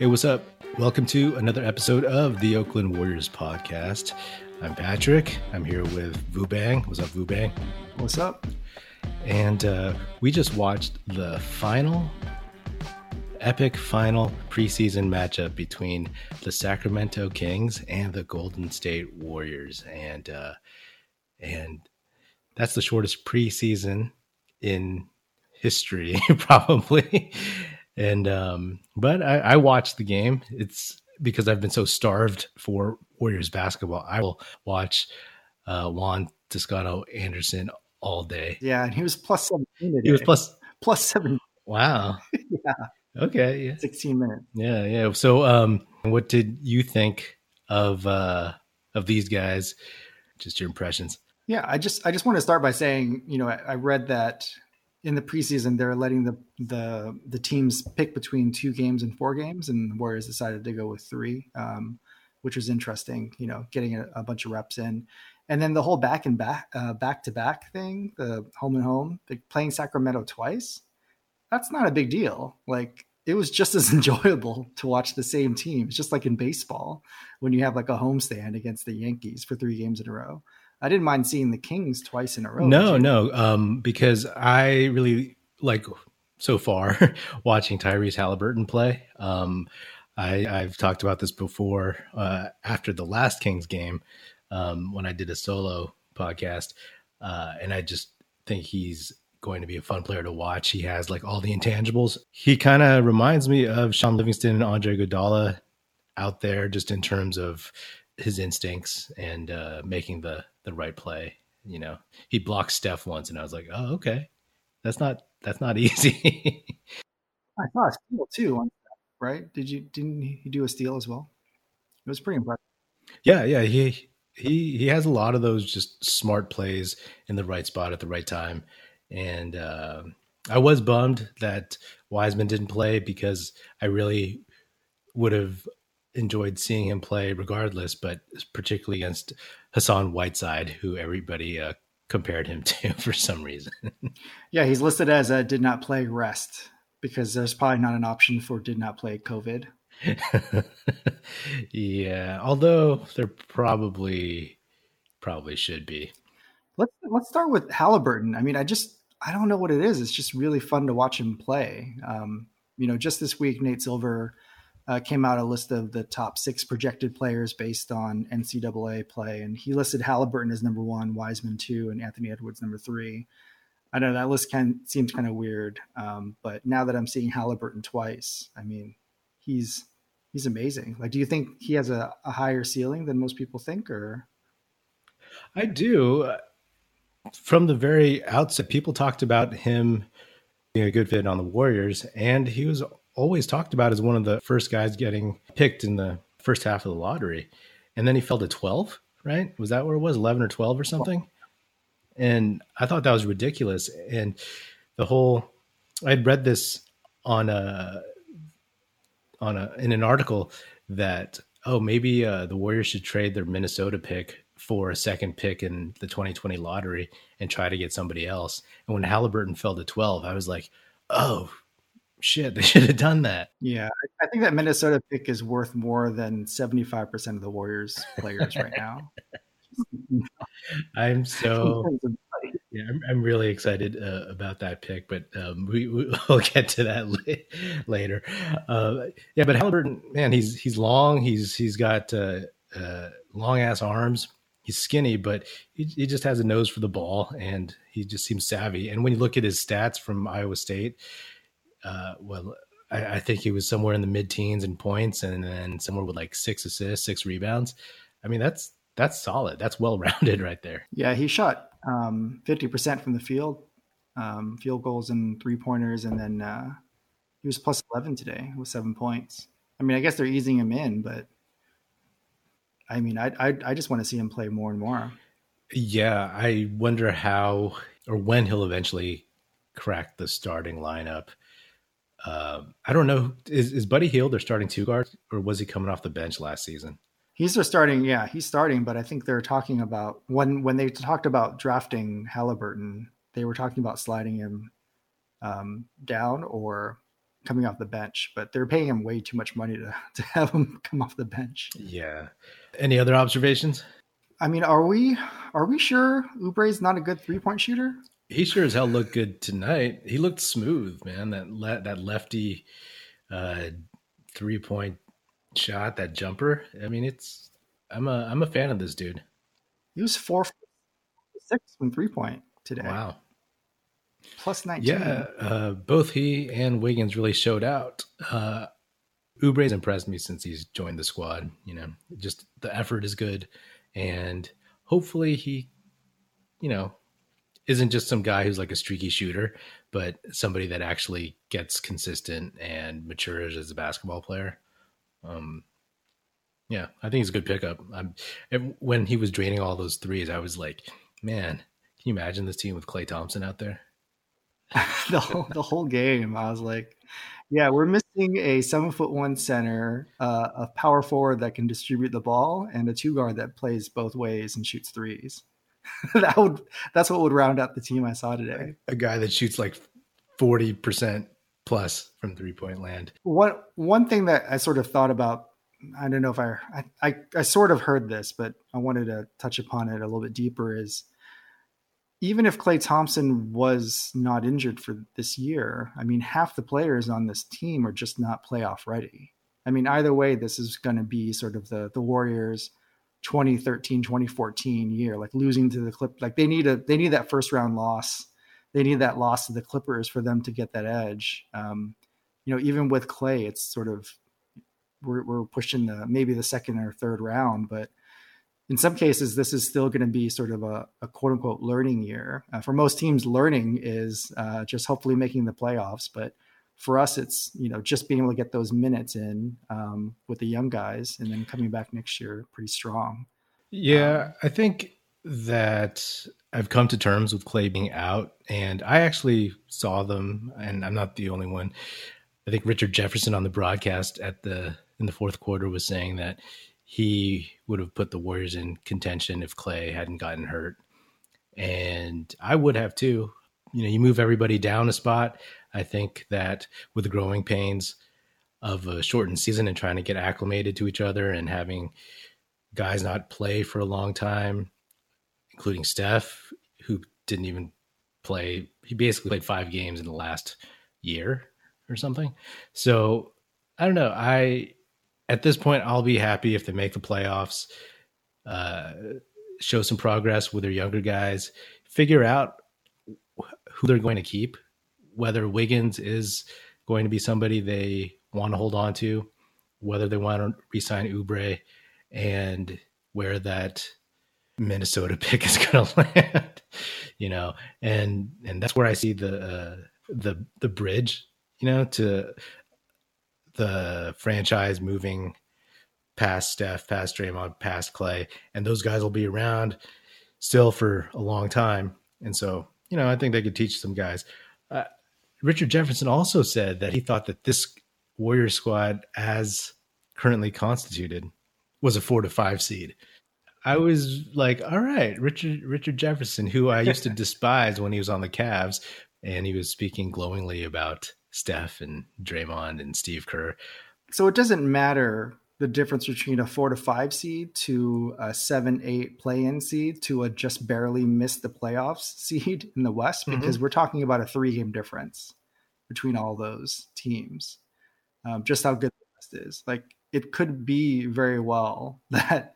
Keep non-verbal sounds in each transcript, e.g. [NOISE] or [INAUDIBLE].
Hey, what's up? Welcome to another episode of the Oakland Warriors podcast. I'm Patrick. I'm here with Vubang. What's up, Vubang? What's up? And uh, we just watched the final, epic final preseason matchup between the Sacramento Kings and the Golden State Warriors, and uh, and that's the shortest preseason in history, [LAUGHS] probably. And um, but I, I watched the game. It's because I've been so starved for Warriors basketball. I will watch uh, Juan Toscano Anderson all day. Yeah, and he was plus seventeen. He was plus plus seven. Wow. [LAUGHS] yeah. Okay. Yeah. Sixteen minutes. Yeah. Yeah. So, um, what did you think of uh of these guys? Just your impressions. Yeah, I just I just want to start by saying, you know, I, I read that in the preseason they're letting the the the teams pick between two games and four games, and the Warriors decided to go with three, um, which was interesting. You know, getting a, a, bunch of reps in, and then the whole back and back uh, back to back thing, the home and home, playing Sacramento twice. That's not a big deal. Like it was just [LAUGHS] as enjoyable to watch the same team. It's just like in baseball when you have like a homestand against the Yankees for three games in a row. I didn't mind seeing the Kings twice in a row. No, no, um, because I really like so far [LAUGHS] watching Tyrese Halliburton play. Um, I, have talked about this before uh, after the last Kings game um, when I did a solo podcast, uh, and I just think he's going to be a fun player to watch. He has like all the intangibles. He kind of reminds me of Shaun Livingston and Andre Iguodala out there, just in terms of his instincts and uh, making the the right play. You know, he blocked Steph once, and I was like, oh, okay, that's not that's not [LAUGHS] easy. I saw a steal too, right? Did you didn't he do a steal as well? It was pretty impressive. Yeah, yeah, he he he has a lot of those just smart plays in the right spot at the right time, and uh, I was bummed that Wiseman didn't play because I really would have enjoyed seeing him play regardless, but particularly against Hassan Whiteside, who everybody uh, compared him [LAUGHS] to for some reason. yeah, he's listed as a did not play rest because there's probably not an option for did not play COVID. [LAUGHS] yeah, although there probably probably should be. Let's let's start with Halliburton. I mean, I just I don't know what it is. It's just really fun to watch him play. Um, you know, just this week, Nate Silver uh, came out a list of the top six projected players based on NCAA play, and he listed Halliburton as number one, Wiseman two, and Anthony Edwards number three. I know that list kind seems kind of weird, um, but now that I'm seeing Halliburton twice, I mean, he's he's amazing. Like, do you think he has a, a higher ceiling than most people think, or? I do. From the very outset, people talked about him being a good fit on the Warriors, and he was always talked about as one of the first guys getting picked in the first half of the lottery. And then he fell to 12, right? Was that where it was? 11 or 12 or something? And I thought that was ridiculous. And the whole, I'd read this on a, on a, in an article that, oh, maybe uh, the Warriors should trade their Minnesota pick for a second pick in the 2020 lottery and try to get somebody else. And when Halliburton fell to 12, I was like, oh, shit, they [LAUGHS] should have done that. Yeah, I think that Minnesota pick is worth more than 75% of the Warriors players right now. [LAUGHS] I'm so yeah, I'm, I'm really excited uh, about that pick, but um, we [LAUGHS] we'll get to that later. Uh, yeah, but Halliburton, man, he's he's long. He's he's got uh, uh long ass arms. He's skinny, but he, he just has a nose for the ball, and he just seems savvy. And when you look at his stats from Iowa State, uh, well, I, I, think he was somewhere in the mid teens in points and then somewhere with like six assists, six rebounds. I mean, that's that's solid. That's well [LAUGHS] rounded right there. Yeah, he shot um, 50% from the field, um, field goals and three pointers, and then uh, he was plus 11 today with seven points. I mean, I guess they're easing him in, but I mean, I I, I just want to see him play more and more. Yeah, I wonder how or when he'll eventually crack the starting lineup. Uh, I don't know. Is, is Buddy Hield their starting two guard, or was he coming off the bench last season? He's their starting. Yeah, he's starting. But I think they're talking about when when they talked about drafting Halliburton, they were talking about sliding him um, down or coming off the bench, but they're paying him way too much money to, [LAUGHS] to have him come off the bench. Yeah. Any other observations? I mean, are we are we sure Oubre's not a good three point shooter? He sure as hell looked good tonight. He looked smooth, man. That le- that lefty uh, three point shot, that jumper. I mean, it's I'm a I'm a fan of this dude. He was four six from three point today. Wow. Plus 19. Yeah, uh, both he and Wiggins really showed out. Uh, Oubre's impressed me since he's joined the squad. You know, just the effort is good, and hopefully he, you know, isn't just some guy who's like a streaky shooter, but somebody that actually gets consistent and matures as a basketball player. Um, yeah, I think he's a good pickup. I'm, when he was draining all those threes, I was like, man, can you imagine this team with Klay Thompson out there? [LAUGHS] the whole the whole game. I was like, yeah, we're missing a seven foot one center, uh, a power forward that can distribute the ball, and a two guard that plays both ways and shoots threes. [LAUGHS] that would that's what would round out the team I saw today. A guy that shoots like forty percent plus from three point land. One one thing that I sort of thought about. I don't know if I, I I sort of heard this, but I wanted to touch upon it a little bit deeper. Is even if Klay Thompson was not injured for this year, I mean, half the players on this team are just not playoff ready. I mean, either way, this is going to be sort of the the Warriors 2013 2014 year like losing to the clip like they need a they need that first round loss they need that loss to the clippers for them to get that edge um, you know even with Klay it's sort of we're, we're pushing the maybe the second or third round but in some cases, this is still going to be sort of a, a quote unquote learning year. Uh, for most teams, learning is uh, just hopefully making the playoffs. But for us, it's you know just being able to get those minutes in um, with the young guys, and then coming back next year pretty strong. Yeah, um, I think that I've come to terms with Klay being out, and I actually saw them, and I'm not the only one. I think Richard Jefferson on the broadcast at the in the fourth quarter was saying that he would have put the Warriors in contention if Klay hadn't gotten hurt. And I would have too. You know, you move everybody down a spot. I think that with the growing pains of a shortened season and trying to get acclimated to each other and having guys not play for a long time, including Steph, who didn't even play. He basically played five games in the last year or something. So I don't know. I at this point, I'll be happy if they make the playoffs, uh, show some progress with their younger guys, figure out who they're going to keep, whether Wiggins is going to be somebody they want to hold on to, whether they want to resign Oubre, and where that Minnesota [LAUGHS] pick is going [LAUGHS] to land. you know, and and that's where I see the uh, the the bridge, you know, to the franchise moving past Steph, past Draymond, past Klay, and those guys will be around still for a long time. And so, you know, I think they could teach some guys. Richard Jefferson also said that he thought that this Warrior squad, as currently constituted, was a four to five seed. I was like, all right, Richard Richard Jefferson, who I used to [LAUGHS] despise when he was on the Cavs, and he was speaking glowingly about Steph and Draymond and Steve Kerr. So it doesn't matter the difference between a four to five seed to a seven, eight play in seed to a just barely missed the playoffs [LAUGHS] seed in the West, mm-hmm. because mm-hmm. we're talking about a three game difference between all those teams. Um, just how good the West is. Like it could be very well [LAUGHS] that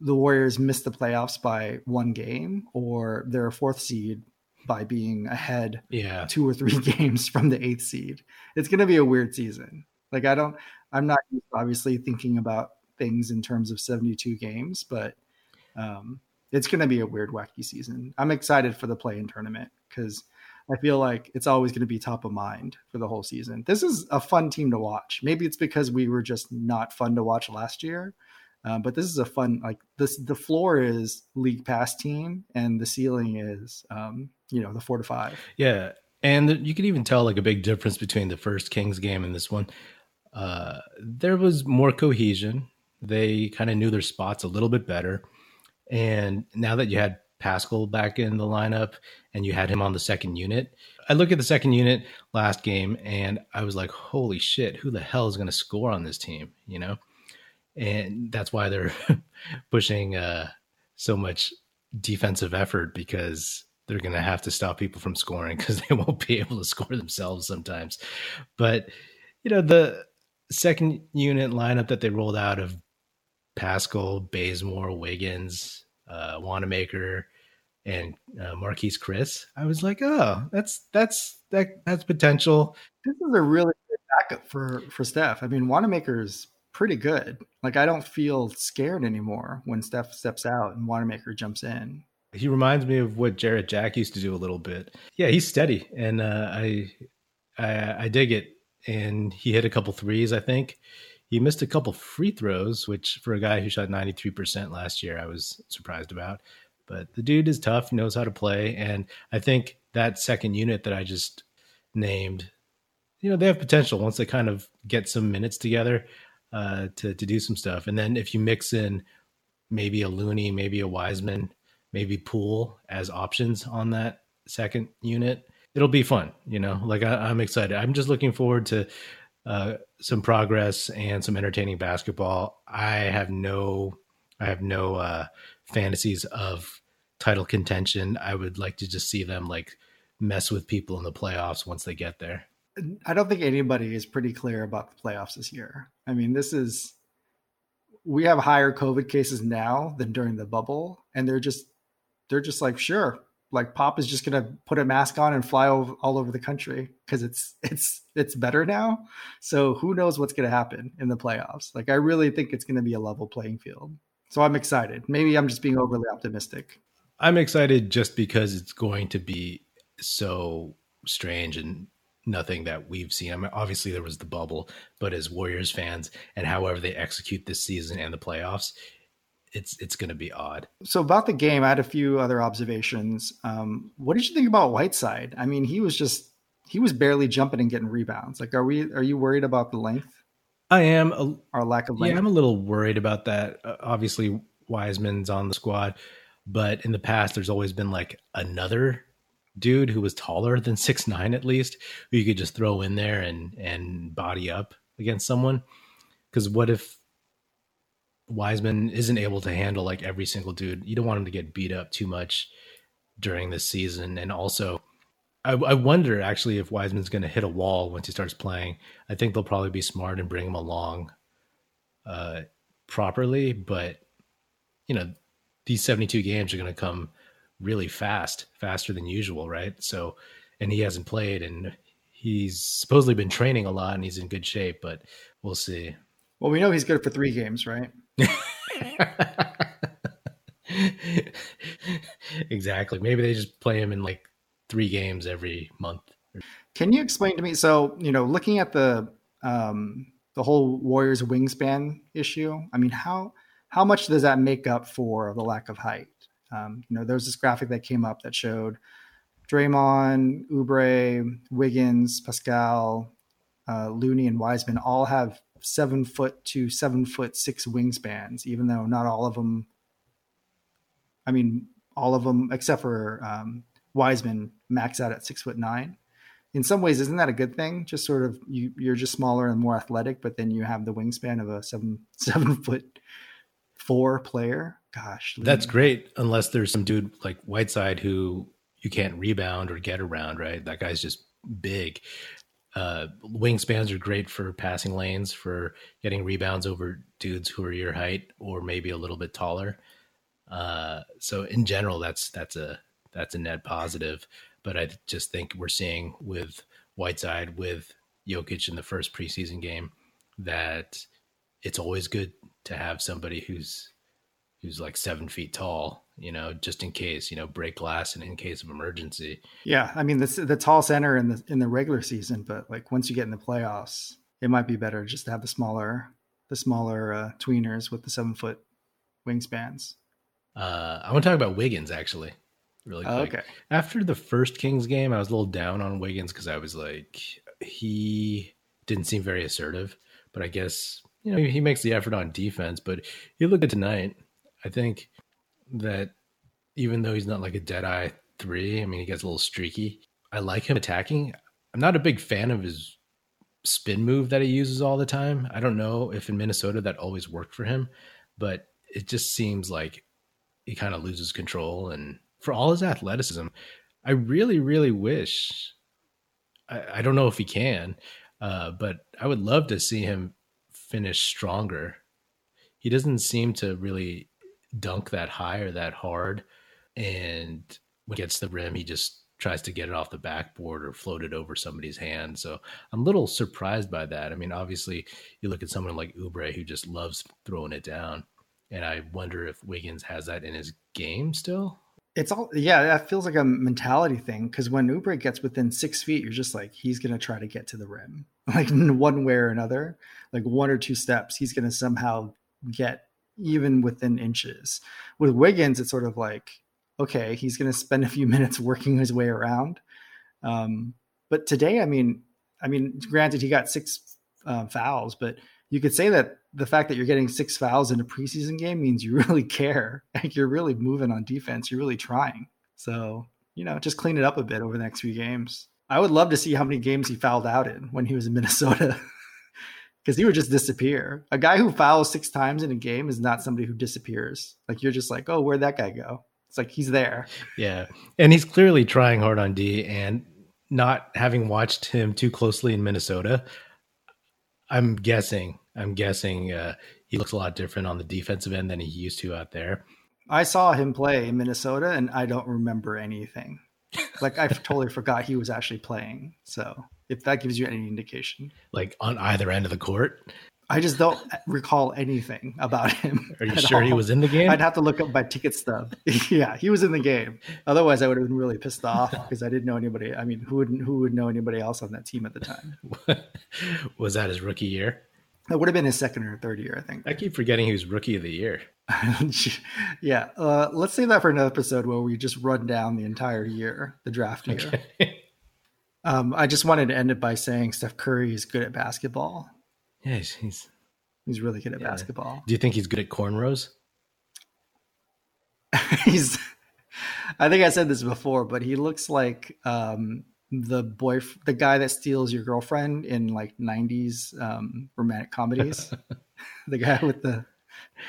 the Warriors missed the playoffs by one game or they're a fourth seed by being ahead yeah. two or three [LAUGHS] games from the eighth seed. It's going to be a weird season. Like I don't, I'm not obviously thinking about things in terms of 72 games, but um, it's going to be a weird, wacky season. I'm excited for the play-in tournament because I feel like it's always going to be top of mind for the whole season. This is a fun team to watch. Maybe it's because we were just not fun to watch last year, um, but this is a fun like this. The floor is league pass team, and the ceiling is um, you know the four to five. Yeah, and you can even tell like a big difference between the first Kings game and this one. Uh, there was more cohesion. They kind of knew their spots a little bit better, and now that you had Paschall back in the lineup and you had him on the second unit. I look at the second unit last game and I was like, holy shit, who the hell is going to score on this team? You know? And that's why they're [LAUGHS] pushing uh, so much defensive effort because they're going to have to stop people from scoring [LAUGHS] because they won't be able to score themselves sometimes. But, you know, the second unit lineup that they rolled out of Paschall, Bazemore, Wiggins, uh, Wanamaker, and uh, Marquese Chriss, I was like, oh, that's that's that that's potential. This is a really good backup for for Steph. I mean, Wanamaker's pretty good. Like I don't feel scared anymore when Steph steps out and Wanamaker jumps in. He reminds me of what Jarrett Jack used to do a little bit. Yeah, he's steady, and uh, I, I I dig it. And he hit a couple threes, I think. He missed a couple free throws, which for a guy who shot 93% last year, I was surprised about. But the dude is tough, knows how to play. And I think that second unit that I just named, you know, they have potential once they kind of get some minutes together uh, to, to do some stuff. And then if you mix in maybe a Looney, maybe a Wiseman, maybe Poole as options on that second unit, it'll be fun. You know, like I, am excited. I'm just looking forward to uh, some progress and some entertaining basketball. I have no, I have no uh, fantasies of title contention. I would like to just see them like mess with people in the playoffs once they get there. I don't think anybody is pretty clear about the playoffs this year. I mean, this is we have higher COVID cases now than during the bubble, and they're just they're just like sure, like Pop is just gonna put a mask on and fly over, all over the country because it's [LAUGHS] it's it's better now. So who knows what's gonna happen in the playoffs? Like I really think it's gonna be a level playing field. So I'm excited. Maybe I'm just being overly optimistic. I'm excited just because it's going to be so strange and nothing that we've seen. I mean, obviously there was the bubble, but as Warriors fans and however they execute this season and the playoffs, it's it's going to be odd. So about the game, I had a few other observations. Um, what did you think about Whiteside? I mean, he was just he was barely jumping and getting rebounds. Like, are we are you worried about the length? I am. A, Our lack of length. Yeah, I'm a little worried about that. Uh, obviously, Wiseman's on the squad, but in the past, there's always been like another dude who was taller than [LAUGHS] six nine at least, who you could just throw in there and and body up against someone. Because what if Wiseman isn't able to handle like every single dude. You don't want him to get beat up too much during this season. And also, I, I wonder actually if Wiseman's going to hit a wall once he starts playing. I think they'll probably be smart and bring him along uh, properly. But, you know, these 72 games are going to come really fast, faster than usual, right? So, and he hasn't played and he's supposedly been training a lot and he's in good shape, but we'll see. Well, we know he's good for three games, right? [LAUGHS] exactly. Maybe they just play him in like three games every month. Can you explain to me? So, you know, looking at the um, the whole Warriors wingspan issue, I mean, how how much does that make up for the lack of height? Um, you know, there was this graphic that came up that showed Draymond, Oubre, Wiggins, Paschall, uh, Looney, and Wiseman all have seven foot to seven foot six wingspans, even though not all of them. I mean, all of them except for um, Wiseman max out at six foot nine. In some ways, isn't that a good thing? Just sort of you you're just smaller and more athletic, but then you have the wingspan of a seven [LAUGHS] seven foot four player. Gosh, that's great. Unless there's some dude like Whiteside who you can't rebound or get around, right? That guy's just big uh, wingspans are great for passing lanes, for getting rebounds over dudes who are your height or maybe a little bit taller. Uh, so in general, that's that's a that's a net positive. But I just think we're seeing with Whiteside with Jokic in the first preseason game that it's always good to have somebody who's who's like seven feet tall you know, just in case, you know, break glass and in case of emergency. Yeah, I mean, the the tall center in the in the regular season, but like once you get in the playoffs, it might be better just to have the smaller the smaller uh, tweeners with the seven foot wingspans. Uh, I want to talk about Wiggins actually, really quick. okay. After the first Kings game, I was a little down on Wiggins because I was like, he didn't seem very assertive, but I guess you know he makes the effort on defense. But he looked good tonight. I think that even though he's not like a dead eye three. I mean, he gets a little streaky. I like him attacking. I'm not a big fan of his spin move that he uses all the time. I don't know if in Minnesota that always worked for him, but it just seems like he kind of loses control. And for all his athleticism, I really, really wish. I don't know if he can, uh, but I would love to see him finish stronger. He doesn't seem to really dunk that high or that hard, and when he gets the rim, he just tries to get it off the backboard or float it over somebody's hand. So I'm a little surprised by that. I mean, obviously, you look at someone like Oubre who just loves throwing it down, and I wonder if Wiggins has that in his game still. It's all yeah. That feels like a mentality thing because when Oubre gets within six feet, you're just like he's gonna try to get to the rim, [LAUGHS] like one way or another, like one or two steps. He's gonna somehow get even within inches. With Wiggins, it's sort of like okay, he's going to spend a few [LAUGHS] minutes working his way around. Um, but today, I mean, I mean, granted, he got six uh, fouls, but you could say that the fact that you're getting six fouls in a preseason game means you [LAUGHS] really care. Like you're really moving on defense. You're really trying. So, you know, just clean it up a bit over the next few games. I would love to see how many games he fouled out in when he was in [LAUGHS] Minnesota. Because he would just disappear. A guy who fouls six times in a game is not somebody who disappears. Like you're just like, oh, where'd that guy go? It's like he's there. Yeah. And he's clearly trying hard on D and not having watched him too closely in Minnesota. I'm guessing, I'm guessing uh, he looks a lot different on the defensive end than he used to out there. I saw him play in Minnesota and I don't remember anything. Like I totally forgot he was actually playing. So if that gives you any indication. Like on either end of the court. I just don't recall anything about him. [LAUGHS] Are you sure all. he was in the game? I'd have to look up my ticket stub. [LAUGHS] yeah, he was in the game. Otherwise, I would have been really pissed off [LAUGHS] because I didn't know anybody. I mean, who would who would know anybody else on that team at the time? was that his rookie year? That would have been his second or third year, I think. I keep forgetting he was rookie of the year. yeah, uh, let's save that for another episode where we just run down the entire year, the draft year. Okay. Um, I just wanted to end it by saying Steph Curry is good at basketball. Yeah, he's he's, really good at yeah. basketball. Do you think he's good at cornrows? [LAUGHS] he's. I think I said this before, but he looks like um, the boy, the guy that steals your girlfriend in like '90s um, romantic comedies. [LAUGHS] the guy with the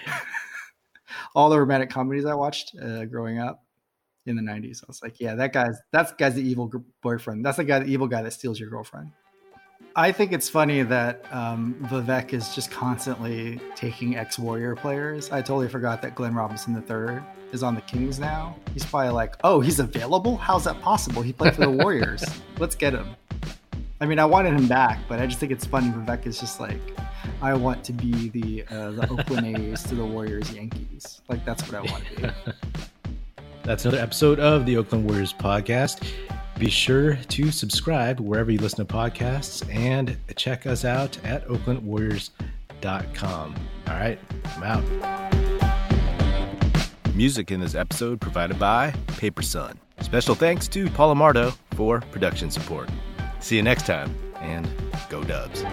[LAUGHS] all the romantic comedies I watched uh, growing up in the '90s. I was like, yeah, that guy's that's guy's the evil boyfriend. That's the guy, the evil guy that steals your girlfriend. I think it's funny that um, Vivek is just constantly taking ex Warrior players. I totally forgot that Glenn Robinson III is on the Kings now. He's probably like, oh, he's available? How's that possible? He played for the Warriors. [LAUGHS] Let's get him. I mean, I wanted him back, but I just think it's funny. Vivek is just like, I want to be the uh, the Oakland A's to the Warriors Yankees. Like that's what I want to be. [LAUGHS] That's another episode of the Oakland Warriors podcast. Be sure to subscribe wherever you listen to podcasts and check us out at oaklandwarriors.com. All right, I'm out. Music in this episode provided by Paper Sun. Special thanks to Paul Amardo for production support. See you next time, and go Dubs.